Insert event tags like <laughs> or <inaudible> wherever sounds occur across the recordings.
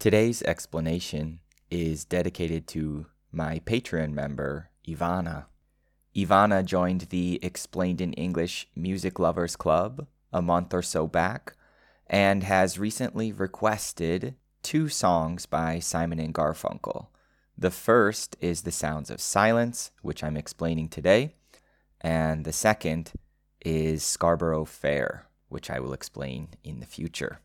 Today's explanation is dedicated to my Patreon member, Ivana. Ivana joined the Explained in English Music Lovers Club a month or so back and has recently requested two songs by Simon and Garfunkel. The first is The Sounds of Silence, which I'm explaining today, and the second is Scarborough Fair, which I will explain in the future.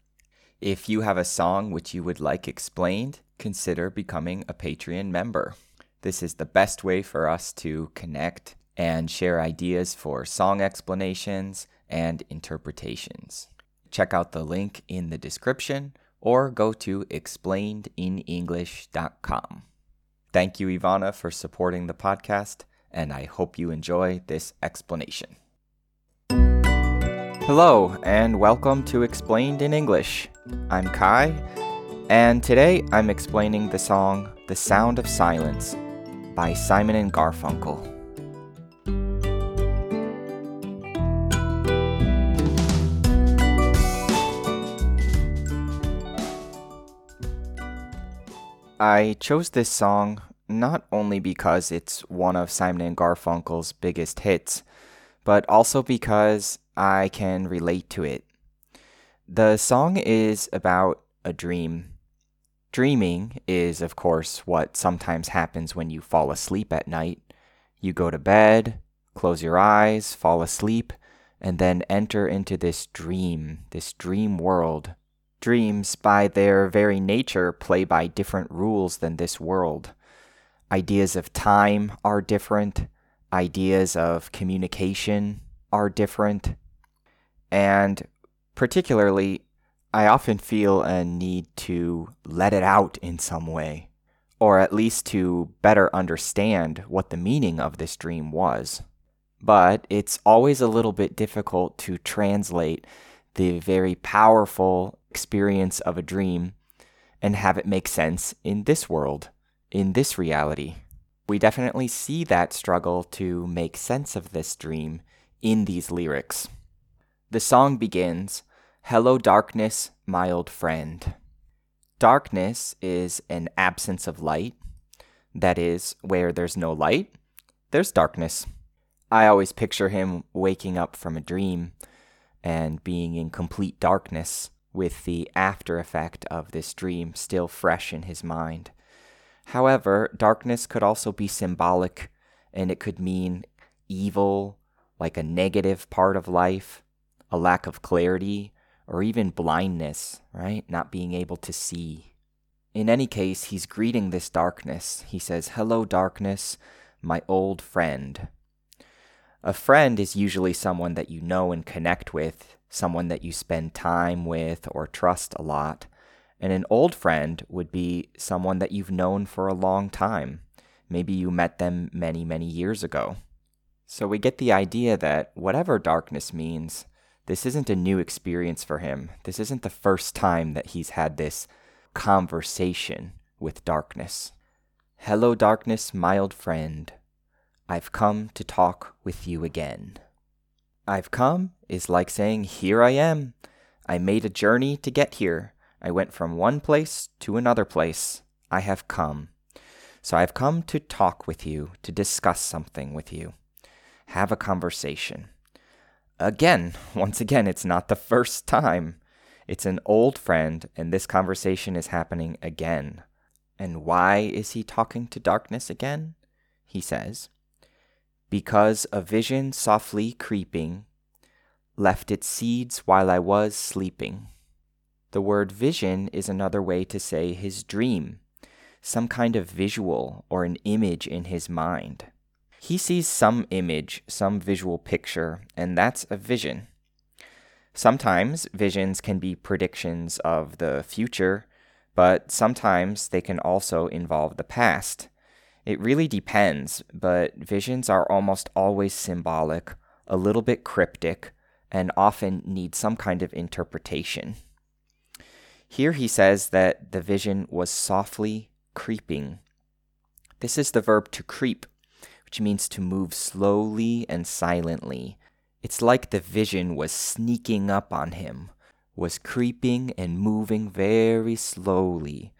If you have a song which you would like explained, consider becoming a Patreon member. This is the best way for us to connect and share ideas for song explanations and interpretations. Check out the link in the description or go to explainedinenglish.com. Thank you, Ivana, for supporting the podcast, and I hope you enjoy this explanation. Hello, and welcome to Explained in English. I'm Kai, and today I'm explaining the song The Sound of Silence by Simon and Garfunkel. I chose this song not only because it's one of Simon and Garfunkel's biggest hits, but also because I can relate to it. The song is about a dream. Dreaming is, of course, what sometimes happens when you fall asleep at night. You go to bed, close your eyes, fall asleep, and then enter into this dream, this dream world Dreams, by their very nature, play by different rules than this world. Ideas of time are different, ideas of communication are different, and particularly, I often feel a need to let it out in some way, or at least to better understand what the meaning of this dream was. But it's always a little bit difficult to translate the very powerful experience of a dream and have it make sense in this world, in this reality. We definitely see that struggle to make sense of this dream in these lyrics. The song begins Hello, darkness, my old friend. Darkness is an absence of light. That is, where there's no light, there's darkness. I always picture him waking up from a dream and being in complete darkness with the after effect of this dream still fresh in his mind. However, darkness could also be symbolic and it could mean evil, like a negative part of life, a lack of clarity, or even blindness, right? Not being able to see. In any case, he's greeting this darkness. He says, Hello, darkness, my old friend. A friend is usually someone that you know and connect with, someone that you spend time with or trust a lot. And an old friend would be someone that you've known for a long time. Maybe you met them many, many years ago. So we get the idea that whatever darkness means, this isn't a new experience for him. This isn't the first time that he's had this conversation with darkness. Hello, darkness, my old friend. I've come to talk with you again. I've come is like saying, Here I am. I made a journey to get here. I went from one place to another place. I have come. So I've come to talk with you, to discuss something with you, have a conversation. Again, once again, it's not the first time. It's an old friend, and this conversation is happening again. And why is he talking to darkness again? He says, because a vision softly creeping left its seeds while I was sleeping. The word vision is another way to say his dream, some kind of visual or an image in his mind. He sees some image, some visual picture, and that's a vision. Sometimes visions can be predictions of the future, but sometimes they can also involve the past. It really depends, but visions are almost always symbolic, a little bit cryptic, and often need some kind of interpretation. Here he says that the vision was softly creeping. This is the verb to creep, which means to move slowly and silently. It's like the vision was sneaking up on him, was creeping and moving very slowly,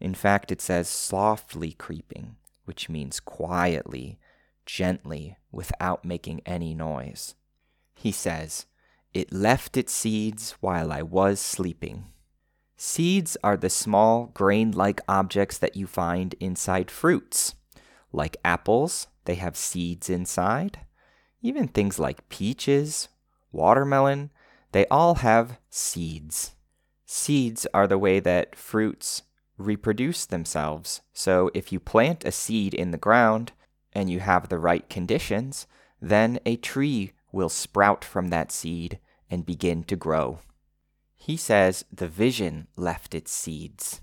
In fact, it says softly creeping, which means quietly, gently, without making any noise. He says, It left its seeds while I was sleeping. Seeds are the small grain like objects that you find inside fruits. Like apples, they have seeds inside. Even things like peaches, watermelon, they all have seeds. Seeds are the way that fruits reproduce themselves. So if you plant a seed in the ground and you have the right conditions, then a tree will sprout from that seed and begin to grow. He says the vision left its seeds.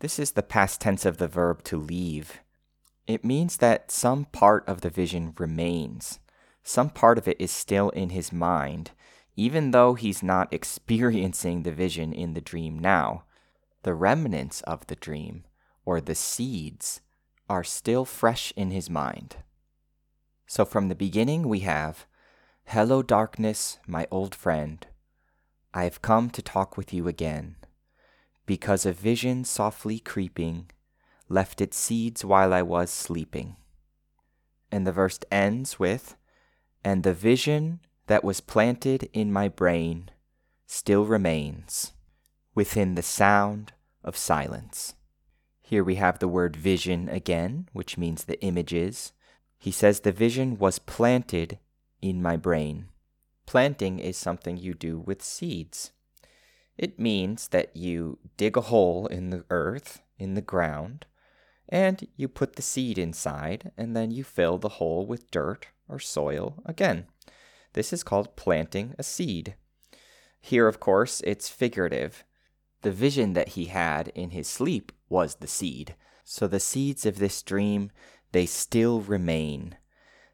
This is the past tense of the verb to leave. It means that some part of the vision remains. Some part of it is still in his mind, even though he's not <laughs> experiencing the vision in the dream now. The remnants of the dream, or the seeds, are still fresh in his mind. So from the beginning, we have Hello, darkness, my old friend. I have come to talk with you again, because a vision softly creeping left its seeds while I was sleeping. And the verse ends with, And the vision that was planted in my brain still remains within the sound of silence. Here we have the word vision again, which means the images. He says the vision was planted in my brain. Planting is something you do with seeds. It means that you dig a hole in the earth, in the ground, and you put the seed inside, and then you fill the hole with dirt or soil again. This is called planting a seed. Here, of course, it's figurative. The vision that he had in his sleep was the seed. So the seeds of this dream, they still remain.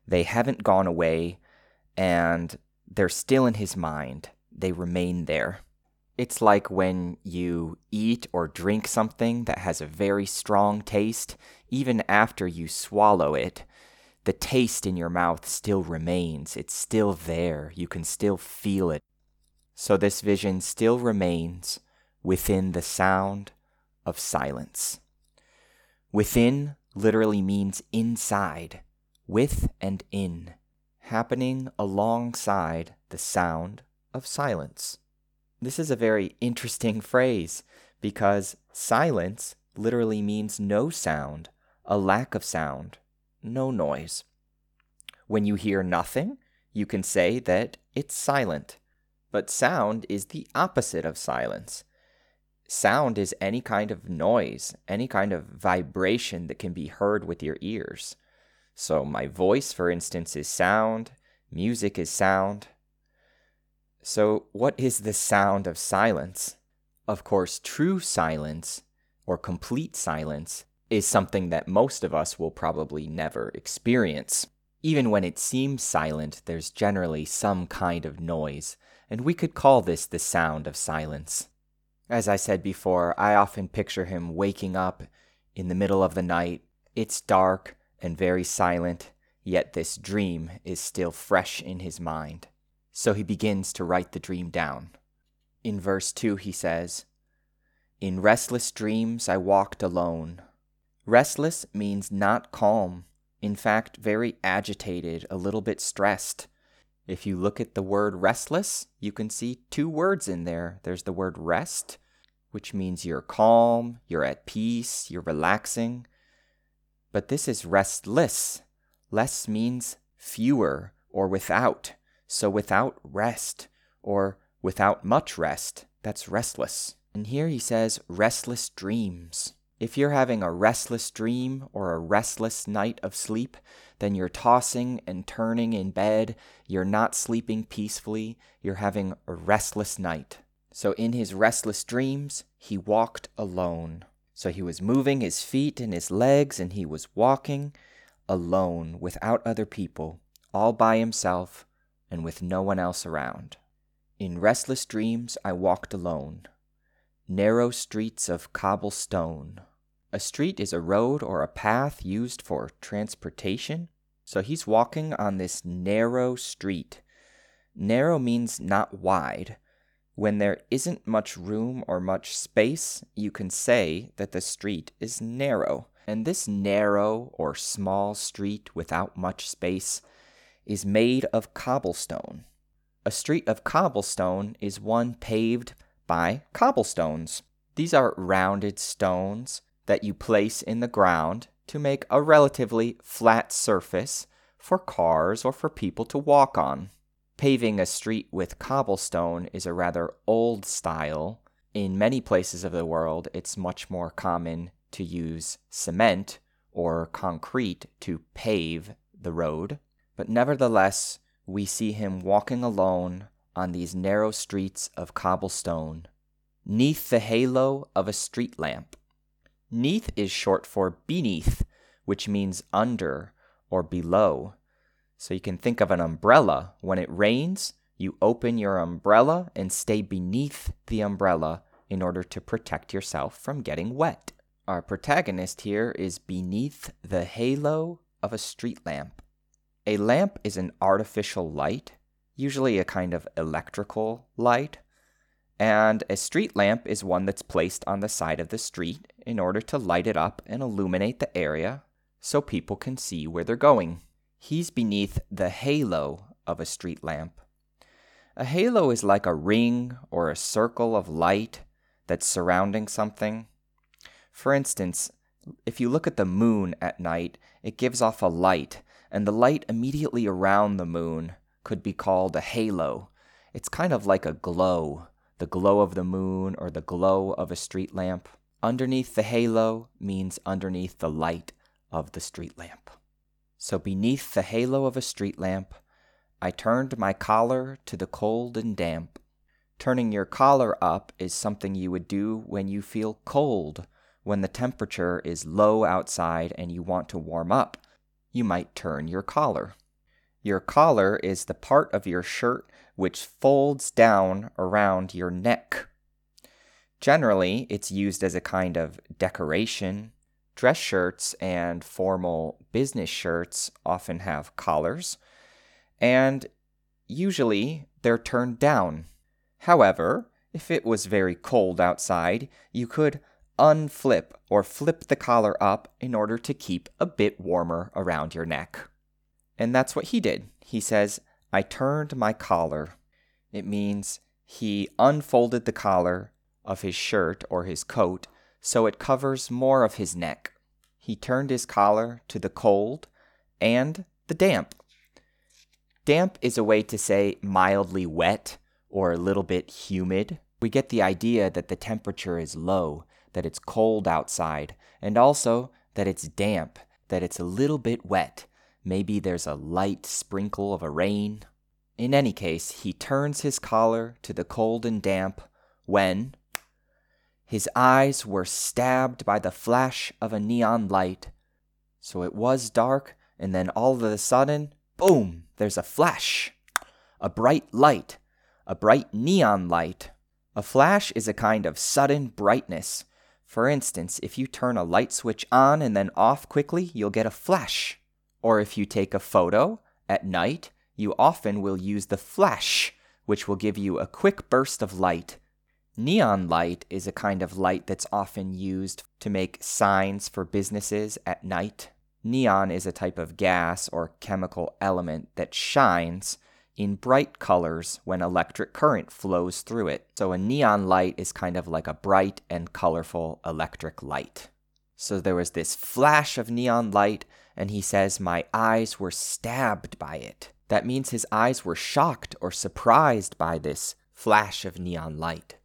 They haven't gone away, and they're still in his mind. They remain there. It's like when you eat or drink something that has a very strong taste, even after you swallow it, the taste in your mouth still remains. It's still there. You can still feel it. So this vision still remains within the sound of silence. Within literally means inside, with and in happening alongside the sound of silence. This is a very interesting phrase because silence literally means no sound, a lack of sound, no noise. When you hear nothing, you can say that it's silent. But sound is the opposite of silence. Sound is any kind of noise, any kind of vibration that can be heard with your ears. So, my voice, for instance, is sound, music is sound. So, what is the sound of silence? Of course, true silence, or complete silence, is something that most of us will probably never experience. Even when it seems silent, there's generally some kind of noise, and we could call this the sound of silence. As I said before, I often picture him waking up in the middle of the night. It's dark, and very silent, yet this dream is still fresh in his mind. So he begins to write the dream down. In verse 2, he says, In restless dreams I walked alone. Restless means not calm, in fact, very agitated, a little bit stressed. If you look at the word restless, you can see two words in there. There's the word rest, which means you're calm, you're at peace, you're relaxing but this is restless. Less means fewer or without. So without rest or without much rest, that's restless. And here he says restless dreams. If you're having a restless dream or a restless night of sleep, then you're tossing and turning in bed, you're not sleeping peacefully, you're having a restless night. So in his restless dreams, he walked alone. So he was moving his feet and his legs, and he was walking alone without other people, all by himself, and with no one else around. In restless dreams I walked alone. Narrow streets of cobblestone. A street is a road or a path used for transportation. So he's walking on this narrow street. Narrow means not wide. When there isn't much room or much space, you can say that the street is narrow. And this narrow or small street without much space is made of cobblestone. A street of cobblestone is one paved by cobblestones. These are rounded stones that you place in the ground to make a relatively flat surface for cars or for people to walk on. Paving a street with cobblestone is a rather old style. In many places of the world, it's much more common to use cement or concrete to pave the road. But nevertheless, we see him walking alone on these narrow streets of cobblestone, neath the halo of a street lamp. Neath is short for beneath, which means under or below. So you can think of an umbrella. When it rains, you open your umbrella and stay beneath the umbrella in order to protect yourself from getting wet. Our protagonist here is beneath the halo of a street lamp. A lamp is an artificial light, usually a kind of electrical light, and a street lamp is one that's placed on the side of the street in order to light it up and illuminate the area so people can see where they're going. He's beneath the halo of a street lamp. A halo is like a ring or a circle of light that's surrounding something. For instance, if you look at the moon at night, it gives off a light, and the light immediately around the moon could be called a halo. It's kind of like a glow, the glow of the moon or the glow of a street lamp. Underneath the halo means underneath the light of the street lamp. So beneath the halo of a street lamp, I turned my collar to the cold and damp. Turning your collar up is something you would do when you feel cold, when the temperature is low outside and you want to warm up. You might turn your collar. Your collar is the part of your shirt which folds down around your neck. Generally, it's used as a kind of decoration Dress shirts and formal business shirts often have collars, and usually they're turned down. However, if it was very cold outside, you could unflip or flip the collar up in order to keep a bit warmer around your neck. And that's what he did. He says, I turned my collar. It means he unfolded the collar of his shirt or his coat so it covers more of his neck. He turned his collar to the cold and the damp. Damp is a way to say mildly wet or a little bit humid. We get the idea that the temperature is low, that it's cold outside, and also that it's damp, that it's a little bit wet. Maybe there's a light sprinkle of a rain. In any case, he turns his collar to the cold and damp when, his eyes were stabbed by the flash of a neon light. So it was dark, and then all of a sudden, boom, there's a flash. A bright light. A bright neon light. A flash is a kind of sudden brightness. For instance, if you turn a light switch on and then off quickly, you'll get a flash. Or if you take a photo at night, you often will use the flash, which will give you a quick burst of light. Neon light is a kind of light that's often used to make signs for businesses at night. Neon is a type of gas or chemical element that shines in bright colors when electric current flows through it. So a neon light is kind of like a bright and colorful electric light. So there was this flash of neon light, and he says, My eyes were stabbed by it. That means his eyes were shocked or surprised by this flash of neon light.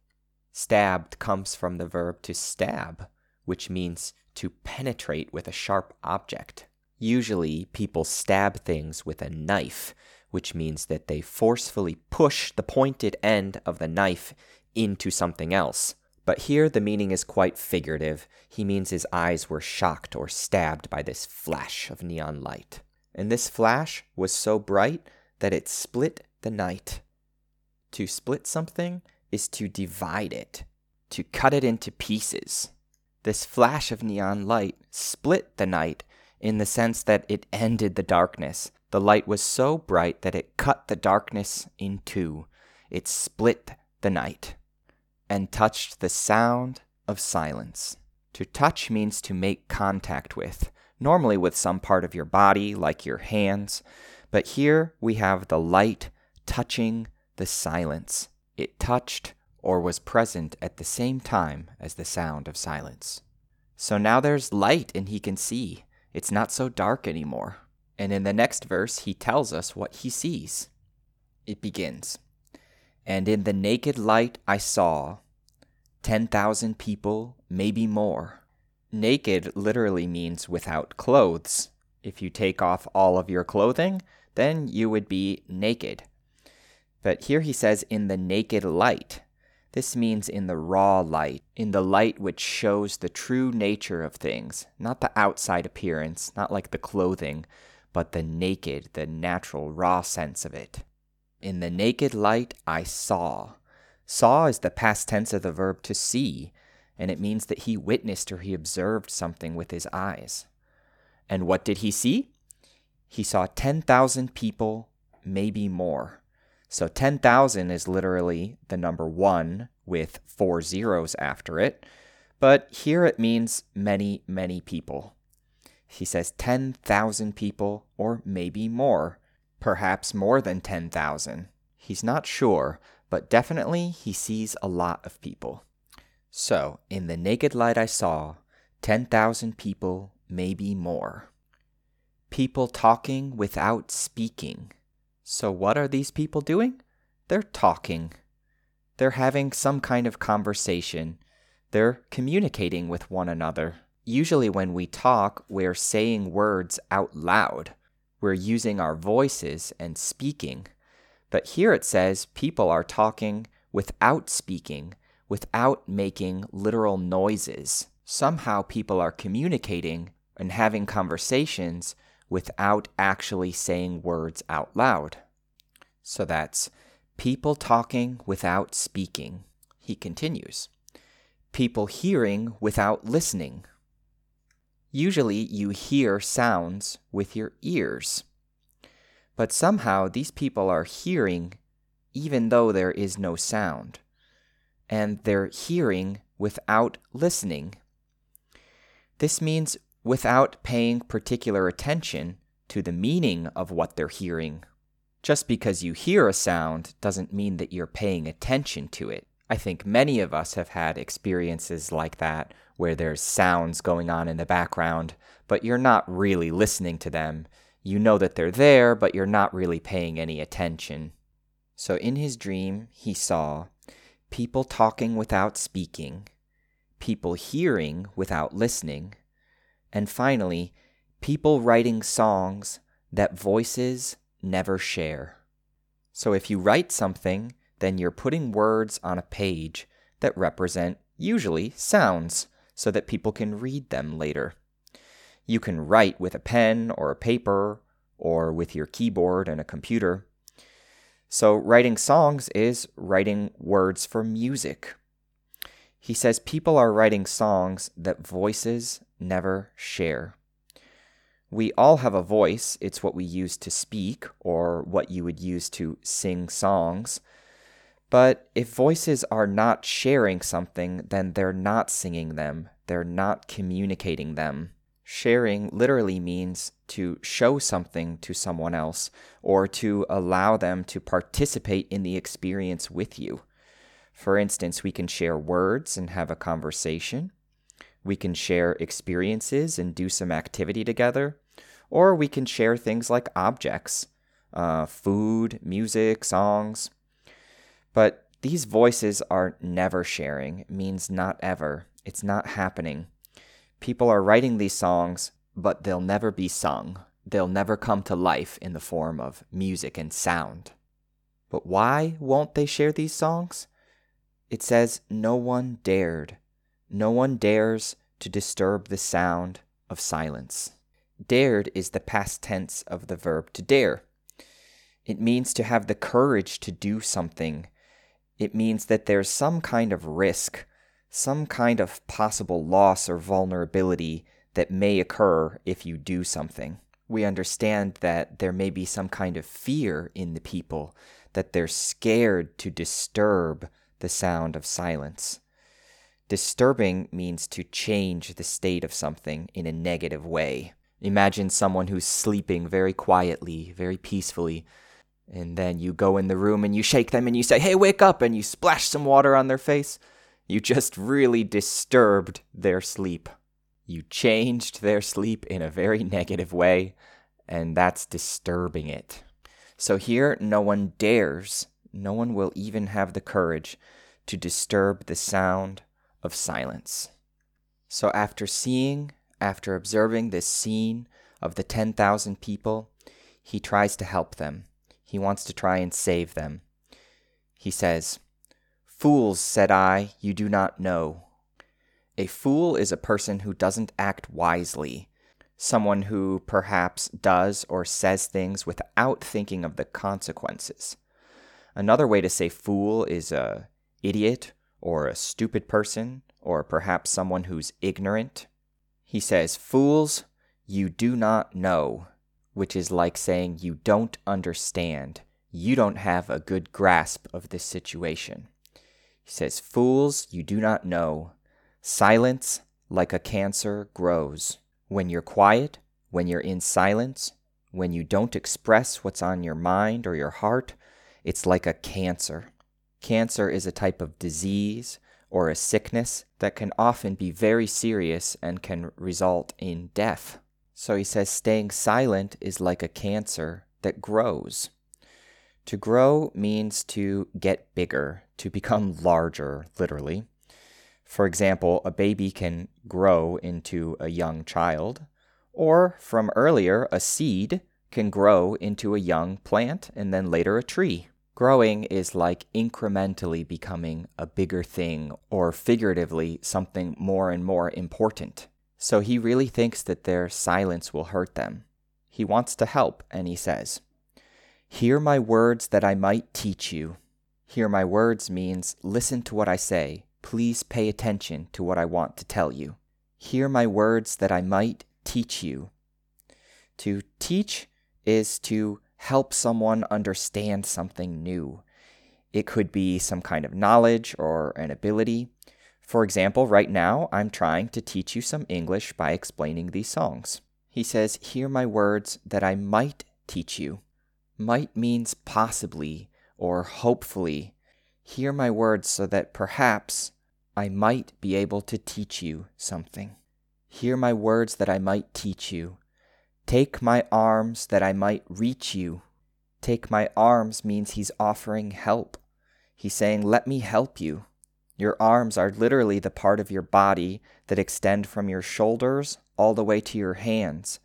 Stabbed comes from the verb to stab, which means to penetrate with a sharp object. Usually, people stab things with a knife, which means that they forcefully push the pointed end of the knife into something else. But here the meaning is quite figurative. He means his eyes were shocked or stabbed by this flash of neon light. And this flash was so bright that it split the night. To split something is to divide it, to cut it into pieces. This flash of neon light split the night in the sense that it ended the darkness. The light was so bright that it cut the darkness in two. It split the night and touched the sound of silence. To touch means to make contact with, normally with some part of your body, like your hands, but here we have the light touching the silence. It touched or was present at the same time as the sound of silence. So now there's light and he can see. It's not so dark anymore. And in the next verse, he tells us what he sees. It begins And in the naked light I saw 10,000 people, maybe more. Naked literally means without clothes. If you take off all of your clothing, then you would be naked. But here he says, in the naked light. This means in the raw light, in the light which shows the true nature of things, not the outside appearance, not like the clothing, but the naked, the natural, raw sense of it. In the naked light I saw. Saw is the past tense of the verb to see, and it means that he witnessed or he observed something with his eyes. And what did he see? He saw 10,000 people, maybe more. So 10,000 is literally the number one with four zeros after it, but here it means many, many people. He says 10,000 people, or maybe more perhaps more than 10,000. He's not sure, but definitely he sees a lot of people. So, in the naked light I saw, 10,000 people, maybe more. People talking without speaking. So, what are these people doing? They're talking. They're having some kind of conversation. They're communicating with one another. Usually, when we talk, we're saying words out loud we're using our voices and speaking. But here it says people are talking without speaking, without making literal noises. Somehow people are communicating and having conversations without actually saying words out loud. So that's people talking without speaking. He continues. People hearing without listening. Usually you hear sounds with your ears. But somehow these people are hearing even though there is no sound. And they're hearing without listening. This means without paying particular attention to the meaning of what they're hearing. Just because you hear a sound doesn't mean that you're paying attention to it. I think many of us have had experiences like that where there's sounds going on in the background, but you're not really listening to them. You know that they're there, but you're not really paying any attention. So in his dream, he saw people talking without speaking, people hearing without listening, and finally, people writing songs that voices never share. So if you write something, then you're putting words on a page that represent usually sounds so that people can read them later. You can write with a pen or a paper or with your keyboard and a computer. So, writing songs is writing words for music. He says people are writing songs that voices never share. We all have a voice, it's what we use to speak or what you would use to sing songs. But if voices are not sharing something, then they're not singing them, they're not communicating them. Sharing literally means to show something to someone else or to allow them to participate in the experience with you. For instance, we can share words and have a conversation. We can share experiences and do some activity together. Or we can share things like objects, uh, food, music, songs. But these voices are never sharing, means not ever. It's not happening. People are writing these songs, but they'll never be sung. They'll never come to life in the form of music and sound. But why won't they share these songs? It says, No one dared. No one dares to disturb the sound of silence. Dared is the past tense of the verb to dare. It means to have the courage to do something it means that there's some kind of risk, some kind of possible loss or vulnerability that may occur if you do something. We understand that there may be some kind of fear in the people, that they're scared to disturb the sound of silence. Disturbing means to change the state of something in a negative way. Imagine someone who's sleeping very quietly, very peacefully, and then you go in the room and you shake them and you say, Hey, wake up! And you splash some water on their face. You just really disturbed their sleep. You changed their sleep in a very negative way, and that's disturbing it. So here, no one dares, no one will even have the courage to disturb the sound of silence. So after seeing, after observing this scene of the 10,000 people, he tries to help them. He wants to try and save them. He says, Fools, said I, you do not know. A fool is a person who doesn't act wisely, someone who perhaps does or says things without thinking of the consequences. Another way to say fool is a idiot or a stupid person or perhaps someone who's ignorant. He says, Fools, you do not know, which is like saying you don't understand. You don't have a good grasp of this situation. He says, Fools, you do not know. Silence, like a cancer, grows. When you're quiet, when you're in silence, when you don't express what's on your mind or your heart, it's like a cancer. Cancer is a type of disease or a sickness that can often be very serious and can result in death. So he says staying silent is like a cancer that grows. To grow means to get bigger, to become larger, literally. For example, a baby can grow into a young child, or from earlier, a seed can grow into a young plant and then later a tree. Growing is like incrementally becoming a bigger thing, or figuratively, something more and more important. So he really thinks that their silence will hurt them. He wants to help, and he says, Hear my words that I might teach you. Hear my words means listen to what I say. Please pay attention to what I want to tell you. Hear my words that I might teach you. To teach is to help someone understand something new. It could be some kind of knowledge or an ability. For example, right now, I'm trying to teach you some English by explaining these songs. He says, Hear my words that I might teach you. Might means possibly or hopefully. Hear my words so that perhaps I might be able to teach you something. Hear my words that I might teach you. Take my arms that I might reach you. Take my arms means he's offering help. He's saying, Let me help you. Your arms are literally the part of your body that extend from your shoulders all the way to your hands.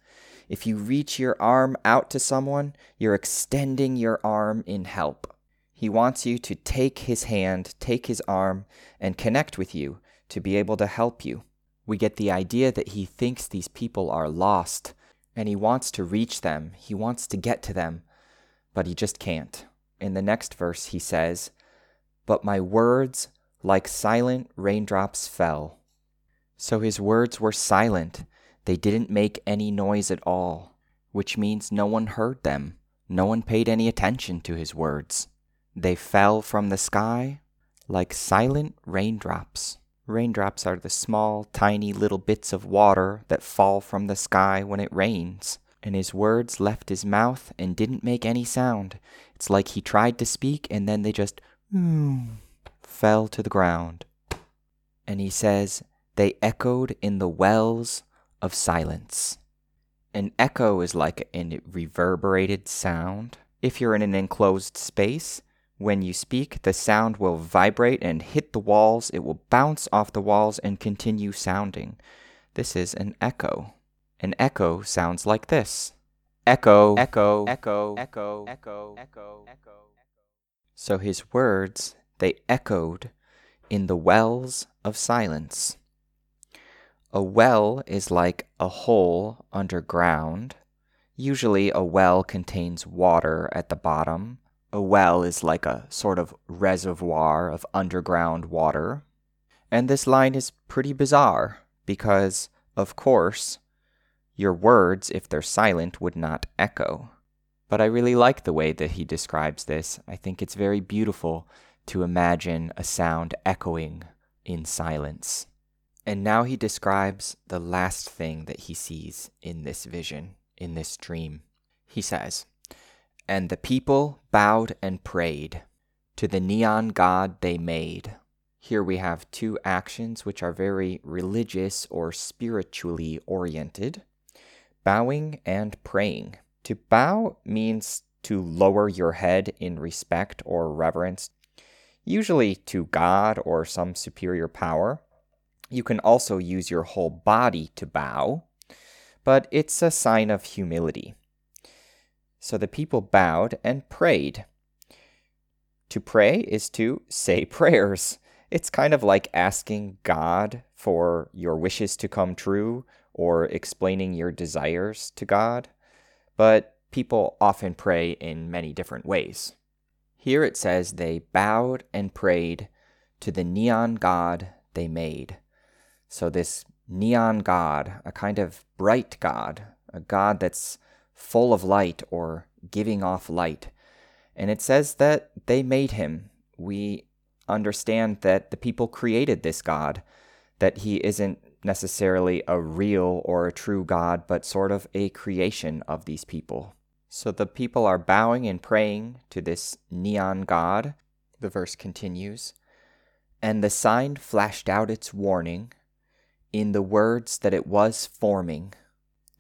If you reach your arm out to someone, you're extending your arm in help. He wants you to take his hand, take his arm, and connect with you to be able to help you. We get the idea that he thinks these people are lost, and he wants to reach them, he wants to get to them, but he just can't. In the next verse, he says, But my words, like silent raindrops, fell. So his words were silent. They didn't make any noise at all, which means no one heard them. No one paid any attention to his words. They fell from the sky like silent raindrops. Raindrops are the small, tiny little bits of water that fall from the sky when it rains. And his words left his mouth and didn't make any sound. It's like he tried to speak and then they just fell to the ground. And he says, they echoed in the wells of silence. An echo is like a reverberated sound. If you're in an enclosed space, when you speak, the sound will vibrate and hit the walls. It will bounce off the walls and continue sounding. This is an echo. An echo sounds like this. Echo, echo, echo, echo, echo, echo, echo. So his words, they echoed in the wells of silence. A well is like a hole underground. Usually, a well contains water at the bottom a well is like a sort of reservoir of underground water. And this line is pretty bizarre because, of course, your words, if they're silent, would not echo. But I really like the way that he describes this. I think it's very beautiful to imagine a sound echoing in silence. And now he describes the last thing that he sees in this vision, in this dream. He says, And the people bowed and prayed to the neon god they made. Here we have two actions which are very religious or spiritually oriented bowing and praying. To bow means to lower your head in respect or reverence, usually to God or some superior power. You can also use your whole body to bow, but it's a sign of humility. So the people bowed and prayed. To pray is to say <laughs> prayers. It's kind of like asking God for your wishes to come true or explaining your desires to God. But people often pray in many different ways. Here it says they bowed and prayed to the neon god they made. So, this neon god, a kind of bright god, a god that's full of light or giving off light. And it says that they made him. We understand that the people created this god, that he isn't necessarily a real or a true god, but sort of a creation of these people. So the people are bowing and praying to this neon god. The verse continues And the sign flashed out its warning in the words that it was forming.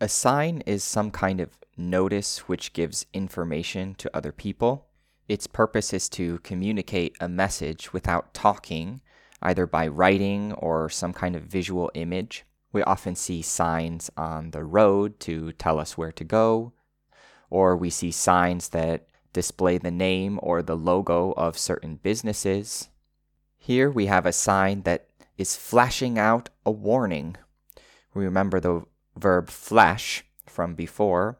A sign is some kind of notice which gives information to other people. Its purpose is to communicate a message without talking, either by writing or some kind of visual image. We often see signs on the road to tell us where to go, or we see signs that display the name or the logo of certain businesses. Here we have a sign that is flashing out a warning. We remember the verb flash from before,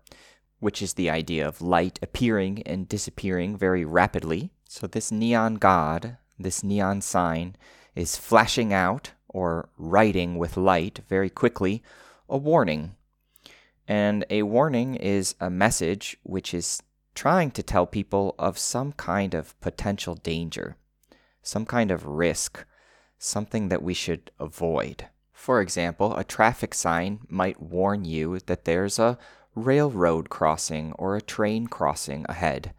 which is the idea of light appearing and disappearing very rapidly. So, this neon god, this neon sign, is flashing out or writing with light very quickly a warning. And a warning is a message which is trying to tell people of some kind of potential danger, some kind of risk, something that we should avoid. For example, a traffic sign might warn you that there's a railroad crossing or a train crossing ahead.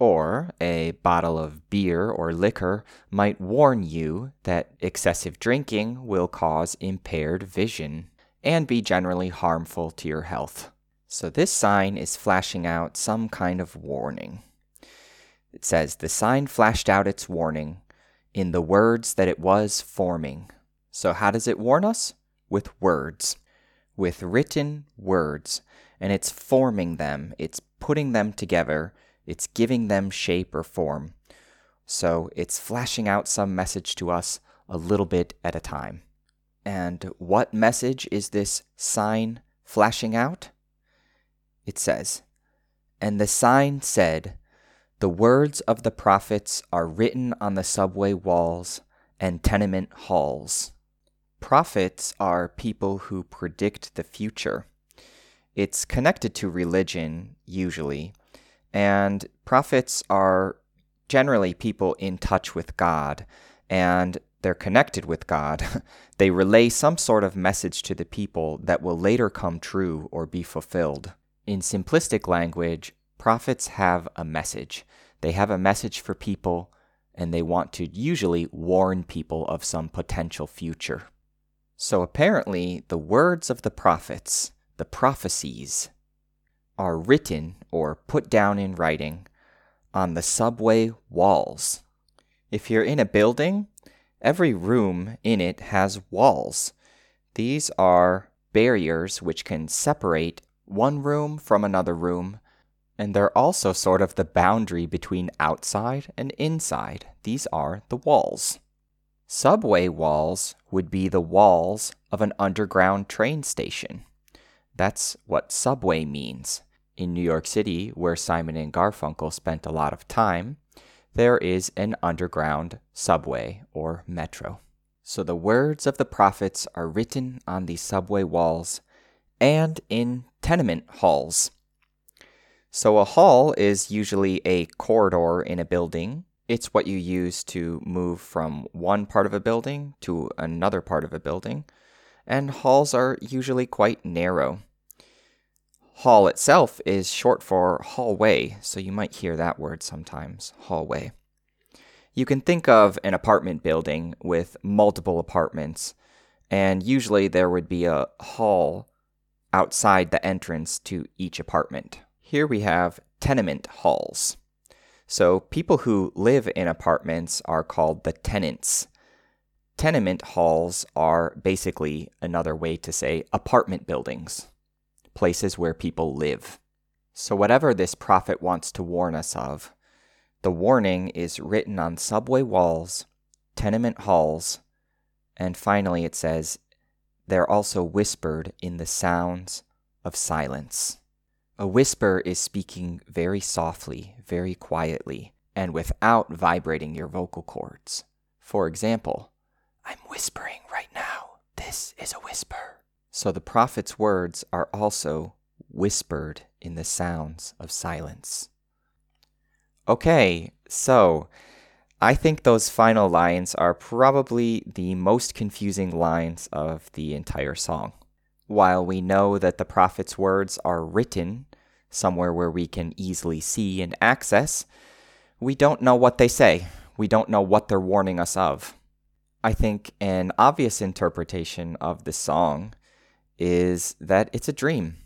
Or a bottle of beer or liquor might warn you that excessive drinking will cause impaired vision and be generally harmful to your health. So this sign is flashing out some kind of warning. It says, The sign flashed out its warning in the words that it was forming. So, how does it warn us? With words, with written words. And it's forming them, it's putting them together, it's giving them shape or form. So, it's flashing out some message to us a little bit at a time. And what message is this sign flashing out? It says, And the sign said, The words of the prophets are written on the subway walls and tenement halls. Prophets are people who predict the future. It's connected to religion, usually, and prophets are generally people in touch with God, and they're connected with God, <laughs> they relay some sort of message to the people that will later come true or be fulfilled. In simplistic language, prophets have a message. They have a message for people, and they want to usually warn people of some potential future. So apparently, the words of the prophets, the prophecies, are written or put down in writing on the subway walls. If you're in a building, Every room in it has walls. These are barriers which can separate one room from another room, and they're also sort of the boundary between outside and inside. These are the walls. Subway walls would be the walls of an underground train station. That's what subway means. In New York City, where Simon and Garfunkel spent a lot of time, there is an underground subway or metro. So the words of the prophets are written on the subway walls and in tenement halls. So a hall is usually a corridor in a building, It's what you use to move from one part of a building to another part of a building, and halls are usually quite narrow. Hall itself is short for hallway, so you might hear that word sometimes hallway. You can think of an apartment building with multiple apartments, and usually there would be a hall outside the entrance to each apartment. Here we have tenement halls. So people who live in apartments are called the tenants. Tenement halls are basically another way to say apartment buildings, places where people live. So, whatever this prophet wants to warn us of, the warning is written on subway walls, tenement halls, and finally it says, they're also whispered in the sounds of silence. A whisper is speaking very softly, very quietly, and without vibrating your vocal cords. For example, I'm whispering right now. This is a whisper. So the prophet's words are also whispered in the sounds of silence. Okay, so I think those final lines are probably the most confusing lines of the entire song. While we know that the prophet's words are written somewhere where we can easily see and access, we don't know what they say. We don't know what they're warning us of. I think an obvious interpretation of the song is that it's a dream.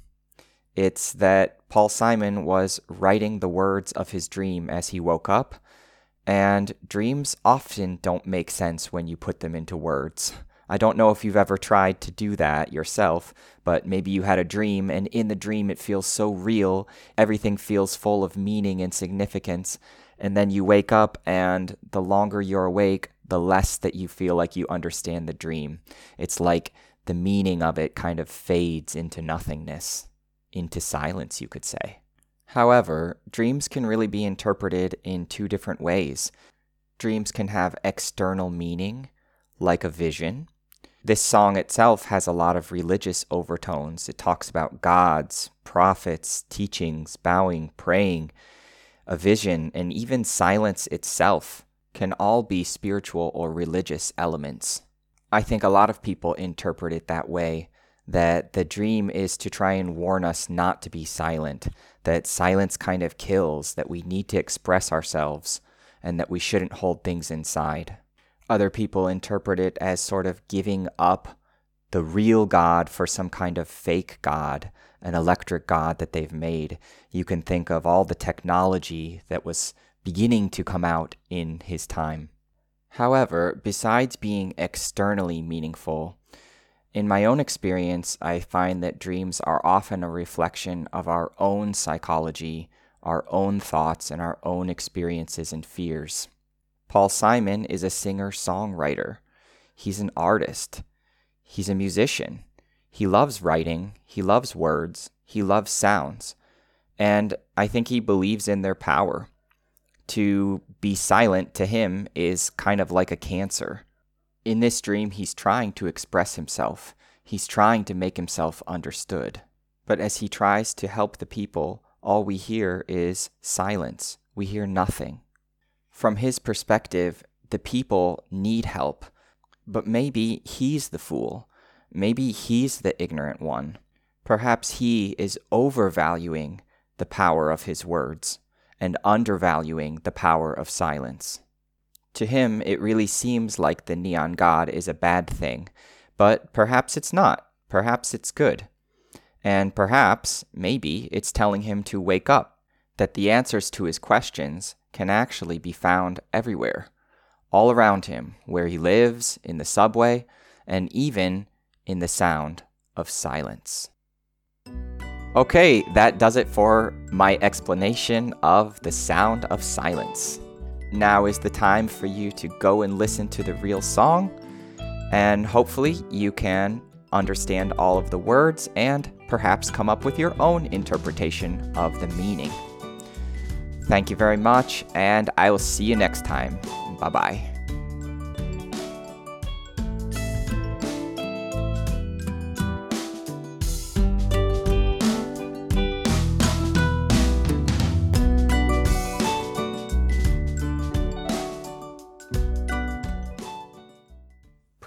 It's that Paul Simon was writing the words of his dream as he woke up, and dreams often don't make sense when you put them into words. I don't know if you've ever tried to do that yourself, but maybe you had a dream, and in the dream it feels so real, everything feels full of meaning and significance. And then you wake up, and the longer you're awake, the less that you feel like you understand the dream. It's like the meaning of it kind of fades into nothingness, into silence, you could say. However, dreams can really be interpreted in two different ways. Dreams can have external meaning, like a vision, this song itself has a lot of religious overtones. It talks about gods, prophets, teachings, bowing, praying, a vision, and even silence itself can all be spiritual or religious elements. I think a lot of people interpret it that way that the dream is to try and warn us not to be silent, that silence kind of kills, that we need to express ourselves, and that we shouldn't hold things inside. Other people interpret it as sort of giving up the real God for some kind of fake God, an electric God that they've made. You can think of all the technology that was beginning to come out in his time. However, besides being externally meaningful, in my own experience, I find that dreams are often a reflection of our own psychology, our own thoughts, and our own experiences and fears. Paul Simon is a singer songwriter. He's an artist. He's a musician. He loves writing. He loves words. He loves sounds. And I think he believes in their power. To be silent to him is kind of like a cancer. In this dream, he's trying to express himself. He's trying to make himself understood. But as he tries to help the people, all we hear is silence. We hear nothing. From his perspective, the people need help, but maybe he's the fool. Maybe he's the ignorant one. Perhaps he is overvaluing the power of his words and undervaluing the power of silence. To him, it really seems like the neon god is a bad thing, but perhaps it's not. Perhaps it's good. And perhaps, maybe, it's telling him to wake up, that the answers to his questions can actually be found everywhere, all around him, where he lives, in the subway, and even in the sound of silence. Okay, that does it for my explanation of the sound of silence. Now is the time for you to go and listen to the real song, and hopefully you can understand all of the words and perhaps come up with your own interpretation of the meaning. Thank you very much, and I will see you next time. Bye bye.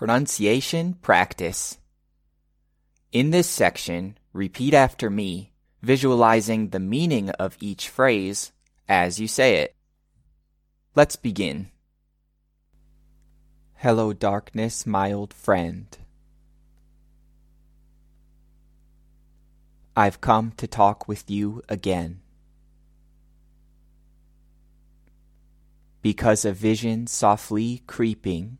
Pronunciation Practice. In this section, repeat after me, visualizing the meaning of each phrase as you say it. Let's begin. Hello, darkness, my old friend. I've come to talk with you again. Because a vision softly creeping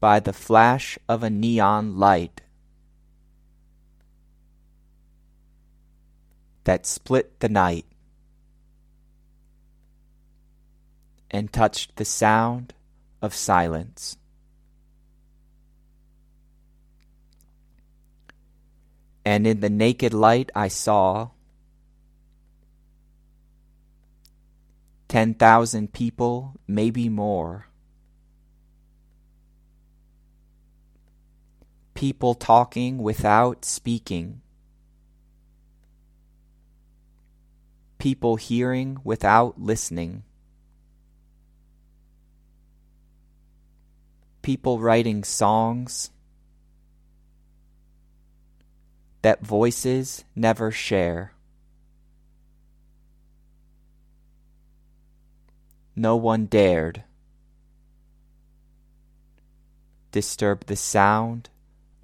by the flash of a neon light that split the night and touched the sound of silence. And in the naked light I saw ten thousand people, maybe more. People talking without speaking, people hearing without listening, people writing songs that voices never share. No one dared disturb the sound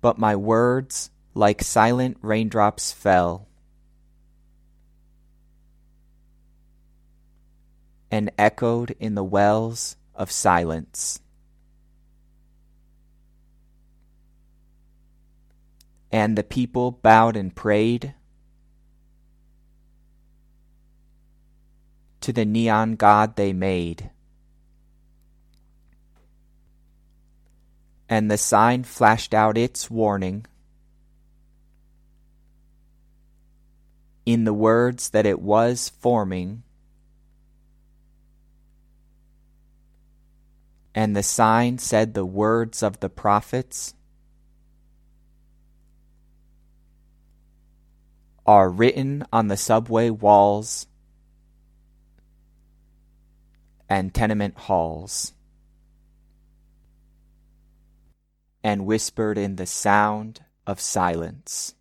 But my words, like silent raindrops, fell. And echoed in the wells of silence. And the people bowed and prayed to the neon god they made. And the sign flashed out its warning in the words that it was forming. And the sign said the words of the prophets are written on the subway walls and tenement halls and whispered in the sound of silence.